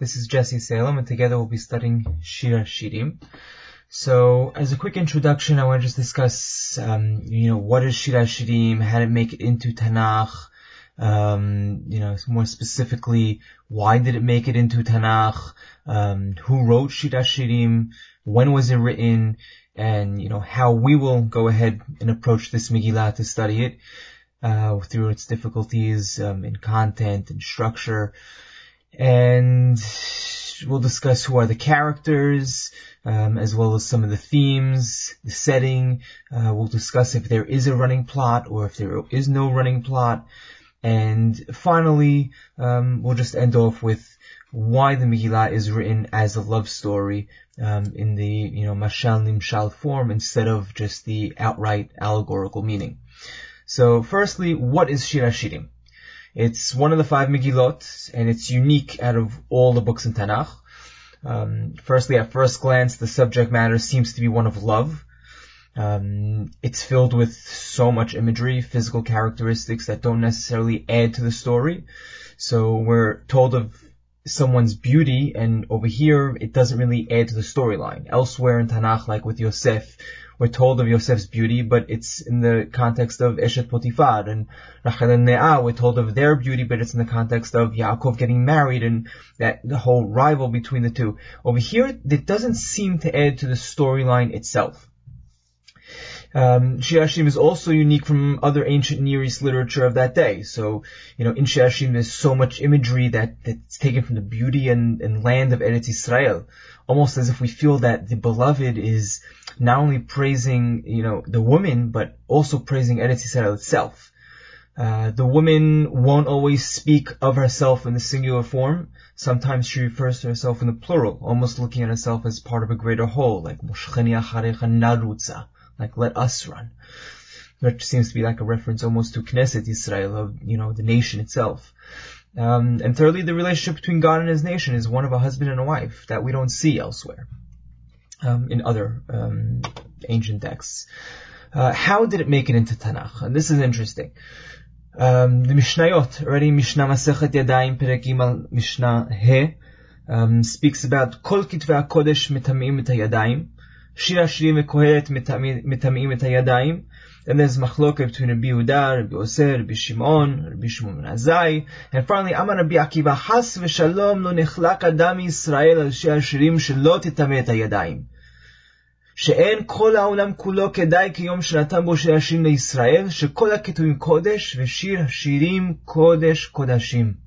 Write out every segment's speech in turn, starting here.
This is Jesse Salem, and together we'll be studying Shir Shirim. So, as a quick introduction, I want to just discuss, um, you know, what is Shir Shirim, how to make it into Tanakh, um, you know, more specifically, why did it make it into Tanakh, um, who wrote Shir Shirim, when was it written, and, you know, how we will go ahead and approach this Megillah to study it, uh, through its difficulties, um, in content and structure, and we'll discuss who are the characters, um, as well as some of the themes, the setting. Uh, we'll discuss if there is a running plot or if there is no running plot. And finally, um, we'll just end off with why the Megillah is written as a love story um, in the you know mashal nimshal form instead of just the outright allegorical meaning. So, firstly, what is Shir Shirim? It's one of the five Megillot, and it's unique out of all the books in Tanakh. Um, firstly, at first glance, the subject matter seems to be one of love. Um, it's filled with so much imagery, physical characteristics that don't necessarily add to the story. So we're told of someone's beauty, and over here, it doesn't really add to the storyline. Elsewhere in Tanakh, like with Yosef, we're told of Yosef's beauty, but it's in the context of Eshet Potifar and Rachel and Leah. We're told of their beauty, but it's in the context of Yaakov getting married and that the whole rival between the two. Over here, it doesn't seem to add to the storyline itself. Um, Shir Hashirim is also unique from other ancient Near East literature of that day. So, you know, in Shir Hashirim there's so much imagery that, that's taken from the beauty and, and land of Eretz Israel. Almost as if we feel that the beloved is not only praising, you know, the woman, but also praising Eretz Israel itself. Uh, the woman won't always speak of herself in the singular form. Sometimes she refers to herself in the plural, almost looking at herself as part of a greater whole, like narutza, like let us run. Which seems to be like a reference almost to Knesset Israel, of, you know, the nation itself. Um, and thirdly, the relationship between God and His nation is one of a husband and a wife that we don't see elsewhere um, in other um, ancient texts. Uh, how did it make it into Tanakh? And this is interesting. Um, the Mishnayot, already Mishnah Masechet Yadayim Perekim Mishnah He, um, speaks about Kol Kitvei HaKodesh Metamim Et שיר השירים וקהלת מטמאים את הידיים. And there's מחלוקת between רבי יהודה, רבי יוסי, רבי שמעון, רבי שמעון בן עזאי. And finally, אמר רבי עקיבא, חס ושלום לא נחלק אדם מישראל על שיר השירים שלא תטמא את הידיים. שאין כל העולם כולו כדאי כיום שנתן בו שיר השירים לישראל, שכל הכתובים קודש ושיר השירים קודש קודשים.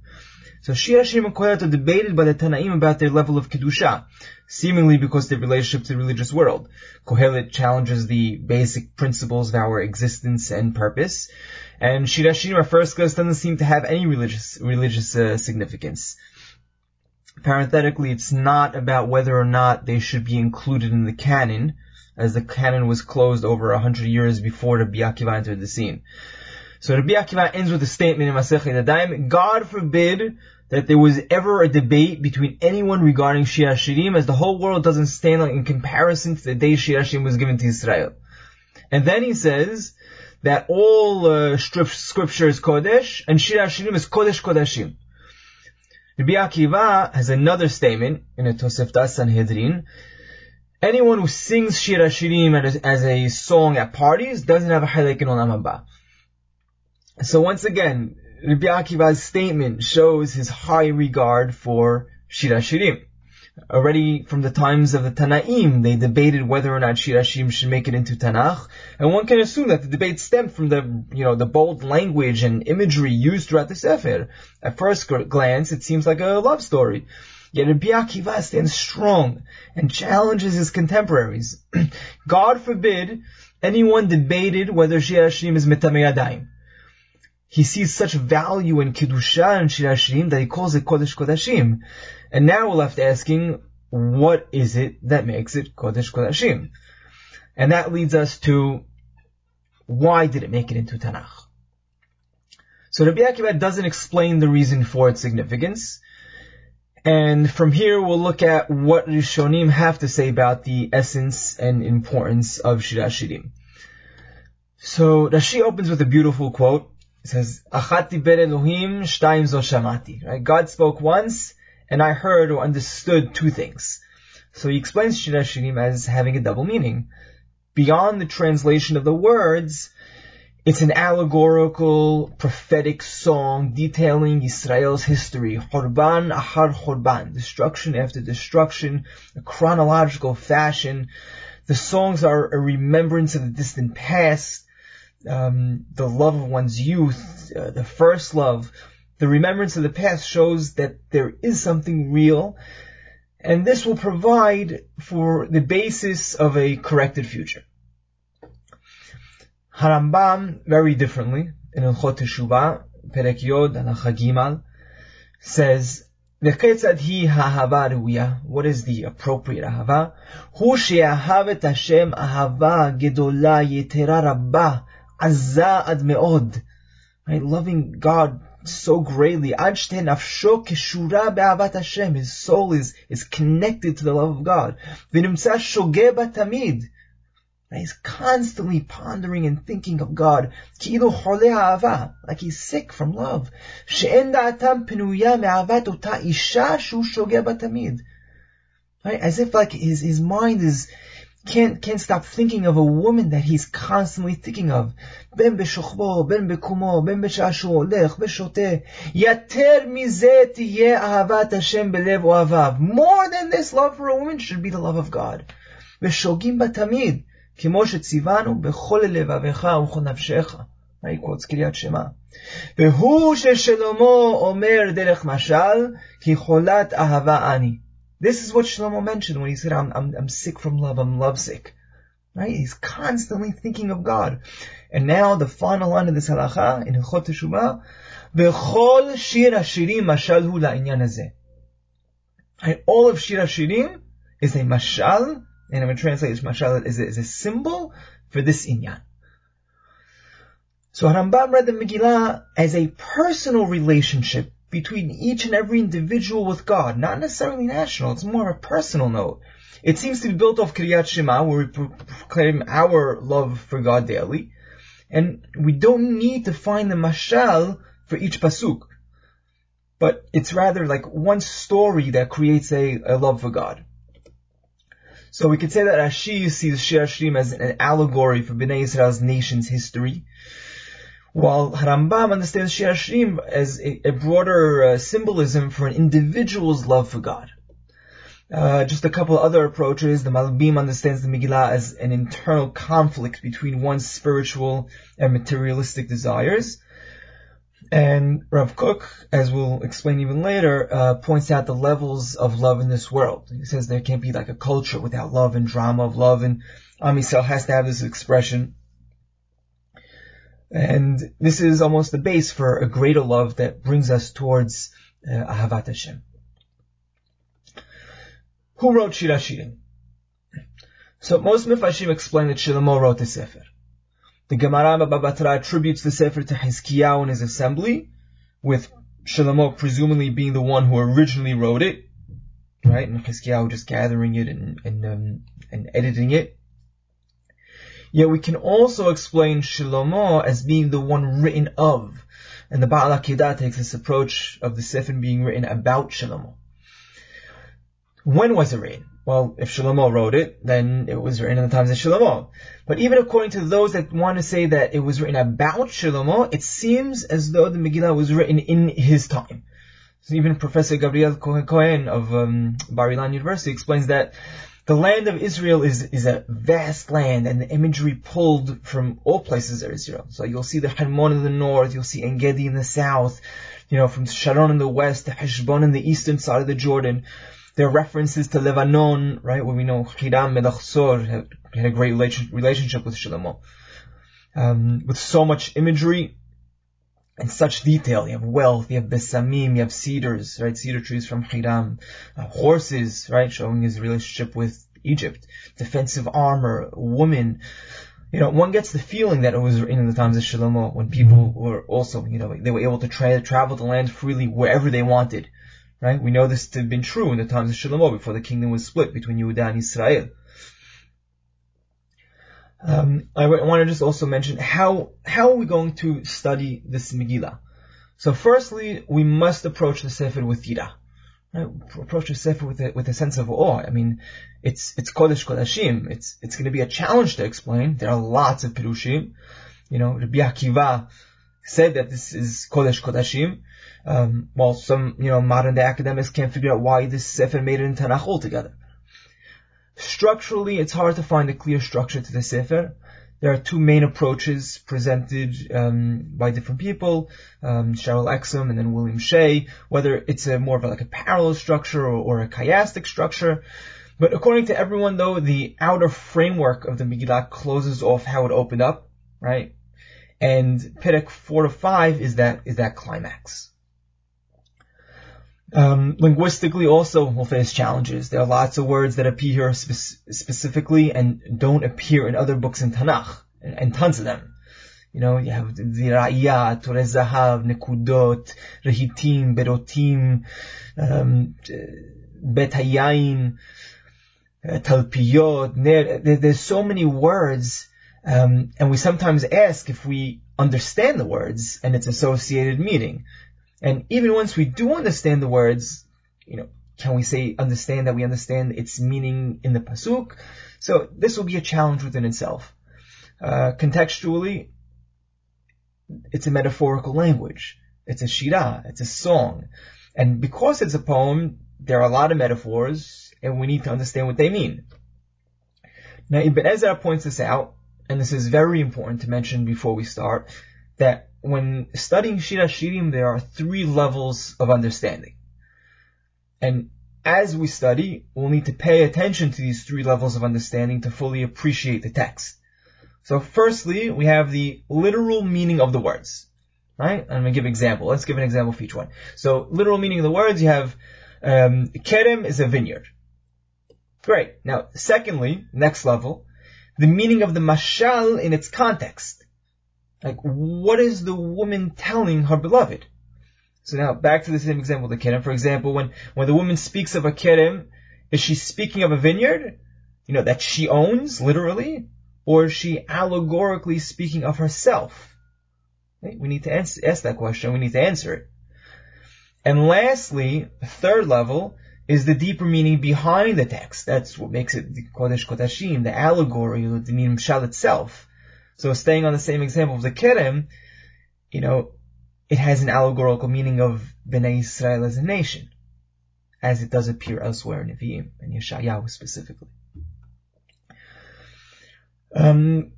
So Shir Hashirim and Kohelet are debated by the Tanaim about their level of Kedusha, seemingly because of their relationship to the religious world. Kohelet challenges the basic principles of our existence and purpose, and Shir Hashirim, our first class, doesn't seem to have any religious, religious uh, significance. Parenthetically, it's not about whether or not they should be included in the canon, as the canon was closed over a hundred years before Rabbi Akiva entered the scene. So Rabbi Akiva ends with a statement in Masechet Yadayim, God forbid that there was ever a debate between anyone regarding Shir Shirim, as the whole world doesn't stand in comparison to the day Shir Shirim was given to Israel. And then he says that all uh, scripture is Kodesh, and Shir Shirim is Kodesh Kodeshim. Rabbi Akiva has another statement in a Tosefta Sanhedrin. Anyone who sings Shir Shirim as, a song at parties doesn't have a halak in Olam. So once again, Rabbi Akiva's statement shows his high regard for Shir Shirim. Already from the times of the Tanaim, they debated whether or not Shir Shirim should make it into Tanakh, and one can assume that the debate stemmed from the, you know, the bold language and imagery used throughout the Sefer. At first glance, it seems like a love story. Yet Rabbi Akiva stands strong and challenges his contemporaries. God forbid anyone debated whether Shir Shirim is Metameyadayim he sees such value in Kiddusha and Shir Hashirim that he calls it Kodesh Kodashim. And now we're left asking, what is it that makes it Kodesh Kodashim? And that leads us to, why did it make it into Tanakh? So Rabbi Akiva doesn't explain the reason for its significance. And from here we'll look at what Rishonim have to say about the essence and importance of Shir Hashirim. So Rashi opens with a beautiful quote. It says, Achat diber Elohim, shtayim zo shamati. Right? God spoke once, and I heard or understood two things. So he explains Shir Shirim as having a double meaning. Beyond the translation of the words, it's an allegorical, prophetic song detailing Israel's history. Horban ahar horban. Destruction after destruction, a chronological fashion. The songs are a remembrance of the distant past, um, the love of one's youth, uh, the first love, the remembrance of the past shows that there is something real, and this will provide for the basis of a corrected future. Harambam, very differently, in Hilchot Teshuvah, Perek Yod, Gimal, says, V'chetzad hi ha'ahava ruya. What is the appropriate ahava? Hu she'ahav et Hashem ahava gedola yetera rabba עזה עד מאוד. Right? Loving God so greatly. עד שתהיה נפשו קשורה באהבת השם. His soul is, is connected to the love of God. ונמצא שוגה בה תמיד. He's constantly pondering and thinking of God. Like he's sick from love. Right? As if like his, his mind is, can't can't stop thinking of a woman that he's constantly thinking of. Ben be beshochbo, ben be bekumo, ben beshashu, lech beshote. Yater mizet ye ahavat Hashem belev oavav. More than this love for a woman should be the love of God. Veshogim batamid kimo shetzivanu bechol levavecha uchon nafshecha. He quotes Kriyat Shema. Vehu she Shlomo omer derech mashal ki cholat ahava ani. This is what Shlomo mentioned when he said, I'm, I'm, I'm sick from love, I'm lovesick. Right? He's constantly thinking of God. And now the final line of this halacha in Hilchot Teshuvah, V'chol shir ashirim mashal hu la'inyan hazeh. And all of shir ashirim is a mashal, and I'm going to translate this mashal as a, is a symbol for this inyan. So Harambam read the Megillah as a personal relationship between each and every individual with God, not necessarily national. It's more of a personal note. It seems to be built off Kriyat Shema, where we proclaim our love for God daily, and we don't need to find the mashal for each pasuk, but it's rather like one story that creates a, a love for God. So we could say that Rashi sees Shir Shirim as an allegory for Bnei Israel's nation's history, while Harambam understands Shir Shirim as a, a broader uh, symbolism for an individual's love for God. Uh, just a couple other approaches. The Malbim understands the Megillah as an internal conflict between one's spiritual and materialistic desires. And Rav Kook, as we'll explain even later, uh, points out the levels of love in this world. He says there can't be like a culture without love and drama of love, and Am has to have this expression. And this is almost the base for a greater love that brings us towards uh, Ahavat Hashem. Who wrote Shir HaShirim? So most Mefarshim explain that Shlomo wrote the Sefer. The Gemara Baba Batra attributes the Sefer to Hizkiyahu and his assembly, with Shlomo presumably being the one who originally wrote it, right? And Hizkiyahu just gathering it and, and, um, and editing it. Yet we can also explain Shlomo as being the one written of. And the Ba'al Akedah takes this approach of the Sefer being written about Shlomo. When was it written? Well, if Shlomo wrote it, then it was written in the times of Shlomo. But even according to those that want to say that it was written about Shlomo, it seems as though the Megillah was written in his time. So even Professor Gabriel Cohen of um, Bar Ilan University explains that the land of Israel is, is a vast land, and the imagery pulled from all places of Israel. So you'll see the Hermon in the north, you'll see En Gedi in the south, you know, from Sharon in the west, the Heshbon in the eastern side of the Jordan. There are references to Lebanon, right, where we know Hiram Melech Tzor had, had a great relationship with Shlomo. Um, with so much imagery and such detail. You have wealth, you have besamim, you have cedars, right, cedar trees from Hiram, uh, horses, right, showing his relationship with Egypt, defensive armor, woman. You know, one gets the feeling that it was written in the times of Shlomo when people were also, you know, they were able to tra- travel the land freely wherever they wanted. Right? We know this to have been true in the times of Shlomo before the kingdom was split between Yehuda and Israel. Um, I want to just also mention how how are we going to study this Megillah? So, firstly, we must approach the Sefer with Yira. approach the Sefer with a, with a sense of awe. I mean, it's, it's Kodesh Kodashim. It's, it's going to be a challenge to explain. There are lots of Pirushim. You know, Rabbi Akiva said that this is Kodesh Kodashim. Um, while some, you know, modern day academics can't figure out why this Sefer made it in Tanakh altogether. Structurally, it's hard to find a clear structure to the Sefer. There are two main approaches presented um, by different people, um, Cheryl Exum and then William Shea, whether it's a more of a, like a parallel structure or, or, a chiastic structure. But according to everyone though, the outer framework of the Megillah closes off how it opened up, right? And Perek 4 to 5 is that, is that climax. Um, linguistically also we'll face challenges. There are lots of words that appear here spe- specifically and don't appear in other books in Tanakh, and, and tons of them. You know, you have Zira'iyat, Zahav, Nekudot, Rehitim, Berotim, um, Bet uh, Talpiyot, Ner. There's so many words, um, and we sometimes ask if we understand the words and its associated meaning. And even once we do understand the words, you know, can we say understand that we understand its meaning in the pasuk? So this will be a challenge within itself. Uh, contextually, it's a metaphorical language. It's a shira. It's a song. And because it's a poem, there are a lot of metaphors, and we need to understand what they mean. Now, Ibn Ezra points this out, and this is very important to mention before we start, that when studying Shir Hashirim, there are three levels of understanding. And as we study, we'll need to pay attention to these three levels of understanding to fully appreciate the text. So firstly, we have the literal meaning of the words. Right? I'm to give an example. Let's give an example for each one. So, literal meaning of the words, you have, um, Kerem is a vineyard. Great. Now, secondly, next level, the meaning of the mashal in its context. Like, what is the woman telling her beloved? So now, back to the same example, of the kerem. For example, when, when the woman speaks of a kerem, is she speaking of a vineyard? You know, that she owns, literally? Or is she allegorically speaking of herself? We need to answer, ask that question. We need to answer it. And lastly, third level, is the deeper meaning behind the text. That's what makes it the Kodesh Kodashim, the allegory, the Nimshal itself. So staying on the same example of the Kerem, you know, it has an allegorical meaning of Bnei Israel as a nation, as it does appear elsewhere in Nevi'im and Yeshayahu specifically. Um,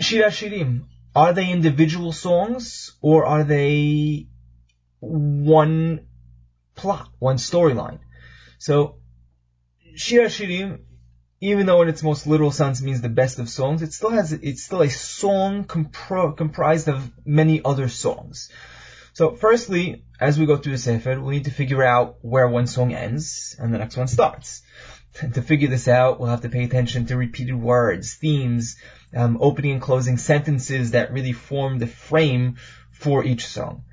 Shir Hashirim, are they individual songs or are they one plot, one storyline? So, Shir Hashirim even though in its most literal sense means the best of songs, it still has, it's still a song compro- comprised of many other songs. So firstly, as we go through the Sefer, we need to figure out where one song ends and the next one starts. to figure this out, we'll have to pay attention to repeated words, themes, um, opening and closing sentences that really form the frame for each song.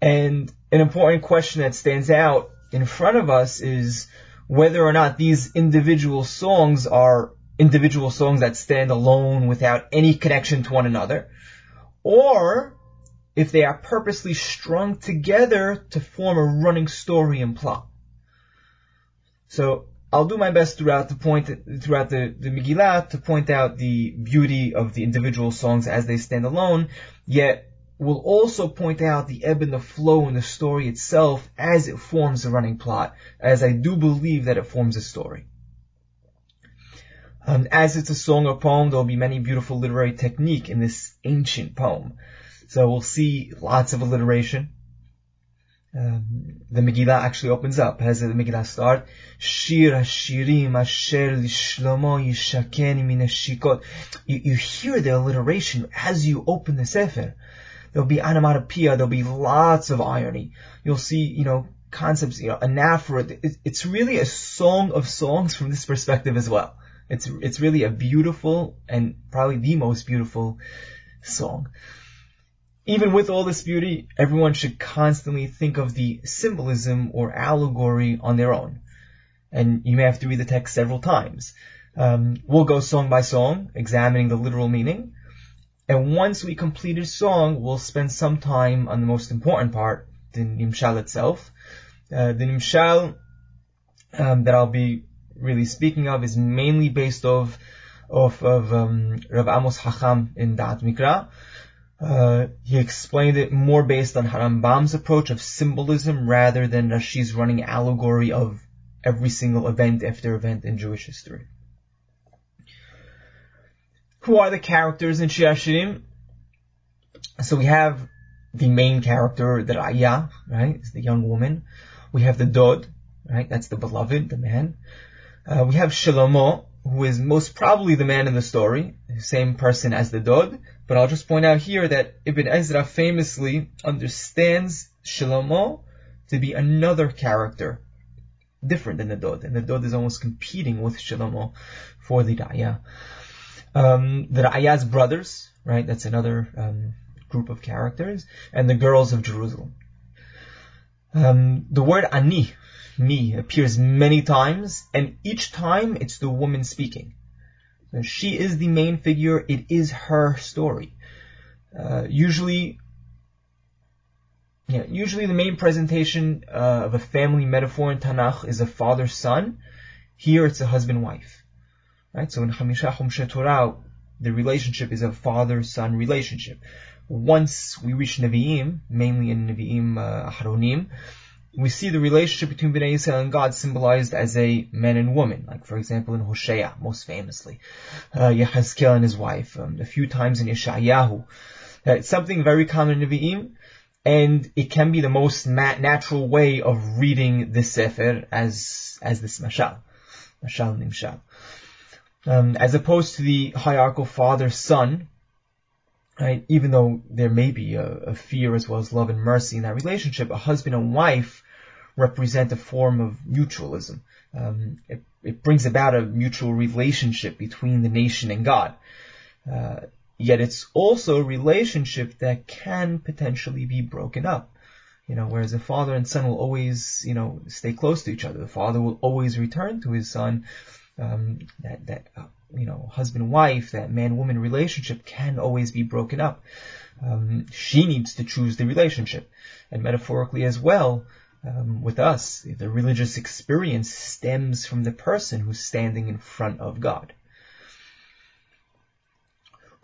And an important question that stands out in front of us is, whether or not these individual songs are individual songs that stand alone without any connection to one another, or if they are purposely strung together to form a running story and plot. So I'll do my best throughout the point throughout the, the Megillah to point out the beauty of the individual songs as they stand alone, yet will also point out the ebb and the flow in the story itself as it forms the running plot, as I do believe that it forms a story. Um, as it's a song or poem, there will be many beautiful literary technique in this ancient poem. So we'll see lots of alliteration. Um, the Megillah actually opens up. As the Megillah start, Shir Hashirim Asher Lishlomo Yishakeni Min You hear the alliteration as you open the Sefer. There'll be onomatopoeia. There'll be lots of irony. You'll see, you know, concepts, you know, anaphora. It's really a song of songs from this perspective as well. It's, it's really a beautiful and probably the most beautiful song. Even with all this beauty, everyone should constantly think of the symbolism or allegory on their own. And you may have to read the text several times. Um, we'll go song by song, examining the literal meaning. And once we complete a song, we'll spend some time on the most important part, the Nimshal itself. Uh, the Nimshal um, that I'll be really speaking of is mainly based off of, of um, Rav Amos Hacham in Da'at Mikra. Uh, he explained it more based on Harambam's approach of symbolism rather than Rashi's running allegory of every single event after event in Jewish history. Who are the characters in Shir Shirim? So we have the main character, the Raya, right? It's the young woman. We have the Dod, right? That's the beloved, the man. Uh, we have Shlomo, who is most probably the man in the story, the same person as the Dod. But I'll just point out here that Ibn Ezra famously understands Shlomo to be another character, different than the Dod. And the Dod is almost competing with Shlomo for the Raya. Um, the Raya's brothers, right? That's another um, group of characters, and the girls of Jerusalem. Um, the word ani, me, appears many times, and each time it's the woman speaking. She is the main figure. It is her story. Uh, usually, yeah, usually the main presentation uh, of a family metaphor in Tanakh is a father-son. Here it's a husband-wife. Right? So in Chamisha Chumshe the relationship is a father-son relationship. Once we reach Nevi'im, mainly in Nevi'im uh, Aharonim, we see the relationship between Bnei Yisrael and God symbolized as a man and woman, like for example in Hosea, most famously, uh, Yehezkel and his wife, um, a few times in Yeshayahu. Uh, it's something very common in Nevi'im, and it can be the most natural way of reading this Sefer as, as this Mashal. Mashal Nimshal. Um, as opposed to the hierarchical father-son, right, even though there may be a, a, fear as well as love and mercy in that relationship, a husband and wife represent a form of mutualism. Um, it, it, brings about a mutual relationship between the nation and God. Uh, yet it's also a relationship that can potentially be broken up. You know, whereas a father and son will always, you know, stay close to each other. The father will always return to his son. Um, that that uh, you know husband wife, that man woman relationship can always be broken up. Um, she needs to choose the relationship, and metaphorically as well. Um, with us, the religious experience stems from the person who's standing in front of God.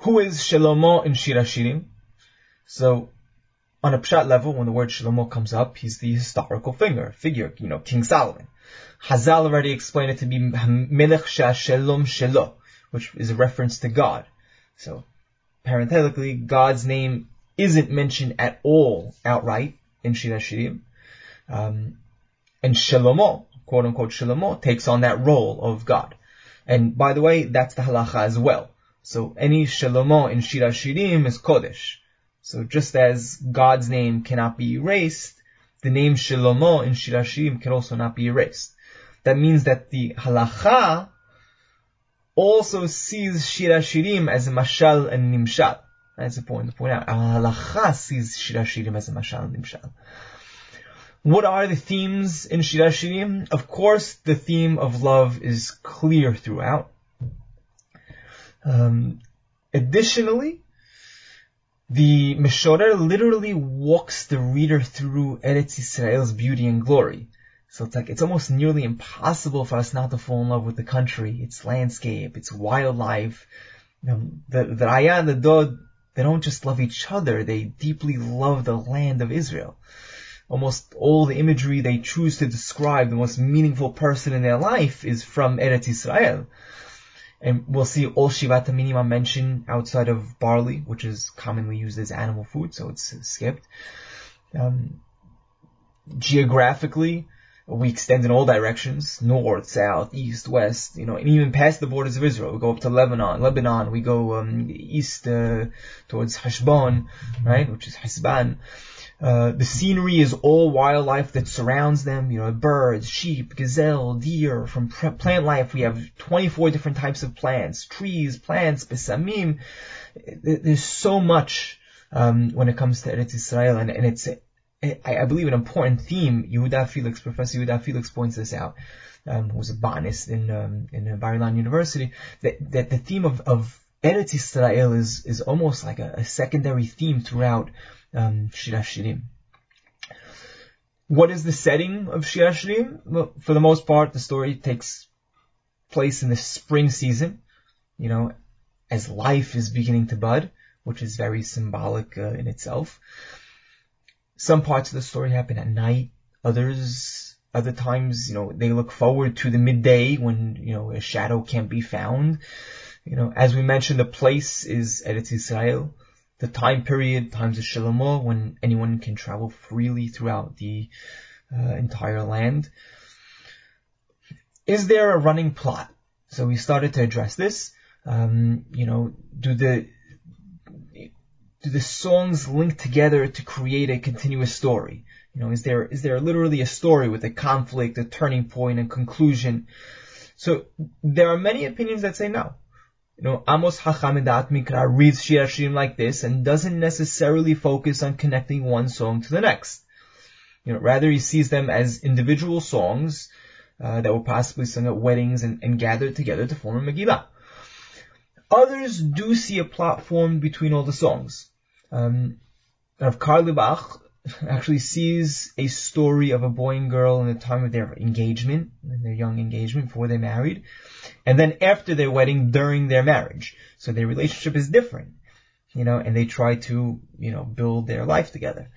Who is Shlomo in Shir Hashirim? So, on a pshat level, when the word Shlomo comes up, he's the historical figure, figure, you know, King Solomon. Hazal already explained it to be Melech Shalom Shelo, which is a reference to God. So, parenthetically, God's name isn't mentioned at all outright in Shir Hashirim. Um, and Shlomo, quote unquote Shlomo, takes on that role of God. And by the way, that's the halacha as well. So any Shlomo in Shir Hashirim is Kodesh. So just as God's name cannot be erased, the name Shlomo in Shir Hashirim can also not be erased. That means that the halacha also sees Shir Hashirim as a mashal and nimshal. That's important to point out. Our halacha sees Shir Hashirim as a mashal and nimshal. What are the themes in Shir Hashirim? Of course, the theme of love is clear throughout. Um, additionally, the Meshorer literally walks the reader through Eretz Israel's beauty and glory. So it's like, it's almost nearly impossible for us not to fall in love with the country, its landscape, its wildlife. You the, the Raya and the Dod, they don't just love each other, they deeply love the land of Israel. Almost all the imagery they choose to describe the most meaningful person in their life is from Eretz Israel. And we'll see all Aminim mentioned outside of barley, which is commonly used as animal food, so it's skipped. Um, geographically, we extend in all directions, north, south, east, west, you know, and even past the borders of Israel. We go up to Lebanon, Lebanon, we go um, east uh, towards Heshbon, right, which is Hasban. Uh, the scenery is all wildlife that surrounds them, you know, birds, sheep, gazelle, deer. From plant life, we have 24 different types of plants, trees, plants, besamim. There's so much um, when it comes to Eretz Israel, and, and it's I, I, believe an important theme, Yehuda Felix, Professor Yehuda Felix points this out, um, who was a botanist in, um, in Bar Ilan University, that, that the theme of, of Eretz Israel is, is almost like a, a secondary theme throughout, um, Shir Hashirim. What is the setting of Shir Hashirim? Well, for the most part, the story takes place in the spring season, you know, as life is beginning to bud, which is very symbolic uh, in itself. Some parts of the story happen at night, others, other times, you know, they look forward to the midday when, you know, a shadow can't be found. You know, as we mentioned, the place is Eretz Israel. The time period, times of Shlomo, when anyone can travel freely throughout the uh, entire land. Is there a running plot? So we started to address this. Um, you know, do the do the songs link together to create a continuous story? You know, is there is there literally a story with a conflict, a turning point, a conclusion? So there are many opinions that say no. You know, Amos Hacham in Hachamidat Mikra reads Shir Hashirim like this and doesn't necessarily focus on connecting one song to the next. You know, rather he sees them as individual songs uh, that were possibly sung at weddings and, and gathered together to form a Megillah. Others do see a plot formed between all the songs. Um, Rav Carlebach actually sees a story of a boy and girl in the time of their engagement, their young engagement before they married, and then after their wedding during their marriage. So their relationship is different, you know, and they try to, you know, build their life together.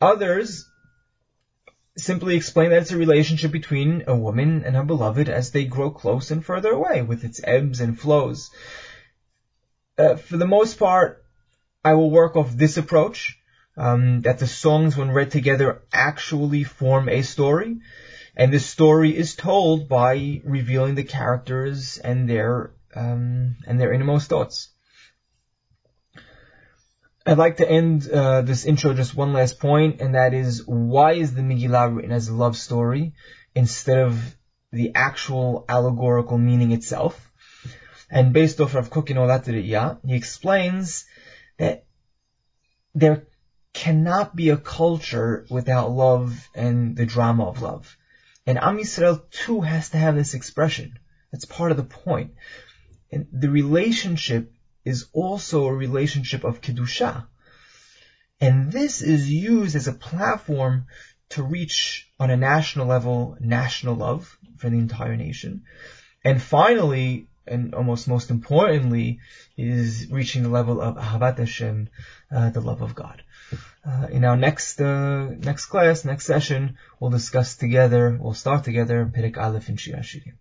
Others simply explain that it's a relationship between a woman and her beloved as they grow close and further away with its ebbs and flows. Uh, for the most part, I will work off this approach, um, that the songs when read together actually form a story, and this story is told by revealing the characters and their, um, and their innermost thoughts. I'd like to end uh, this intro just one last point, and that is why is the Megillah written as a love story instead of the actual allegorical meaning itself? And based off of Kook and Olat he explains that there cannot be a culture without love and the drama of love. And Am Yisrael too has to have this expression. That's part of the point. And the relationship is also a relationship of Kedusha. And this is used as a platform to reach on a national level, national love for the entire nation. And finally, and almost most importantly, is reaching the level of Ahavat Hashem, uh, the love of God. Uh, in our next uh, next class, next session, we'll discuss together. We'll start together Aleph in Shir Hashirim.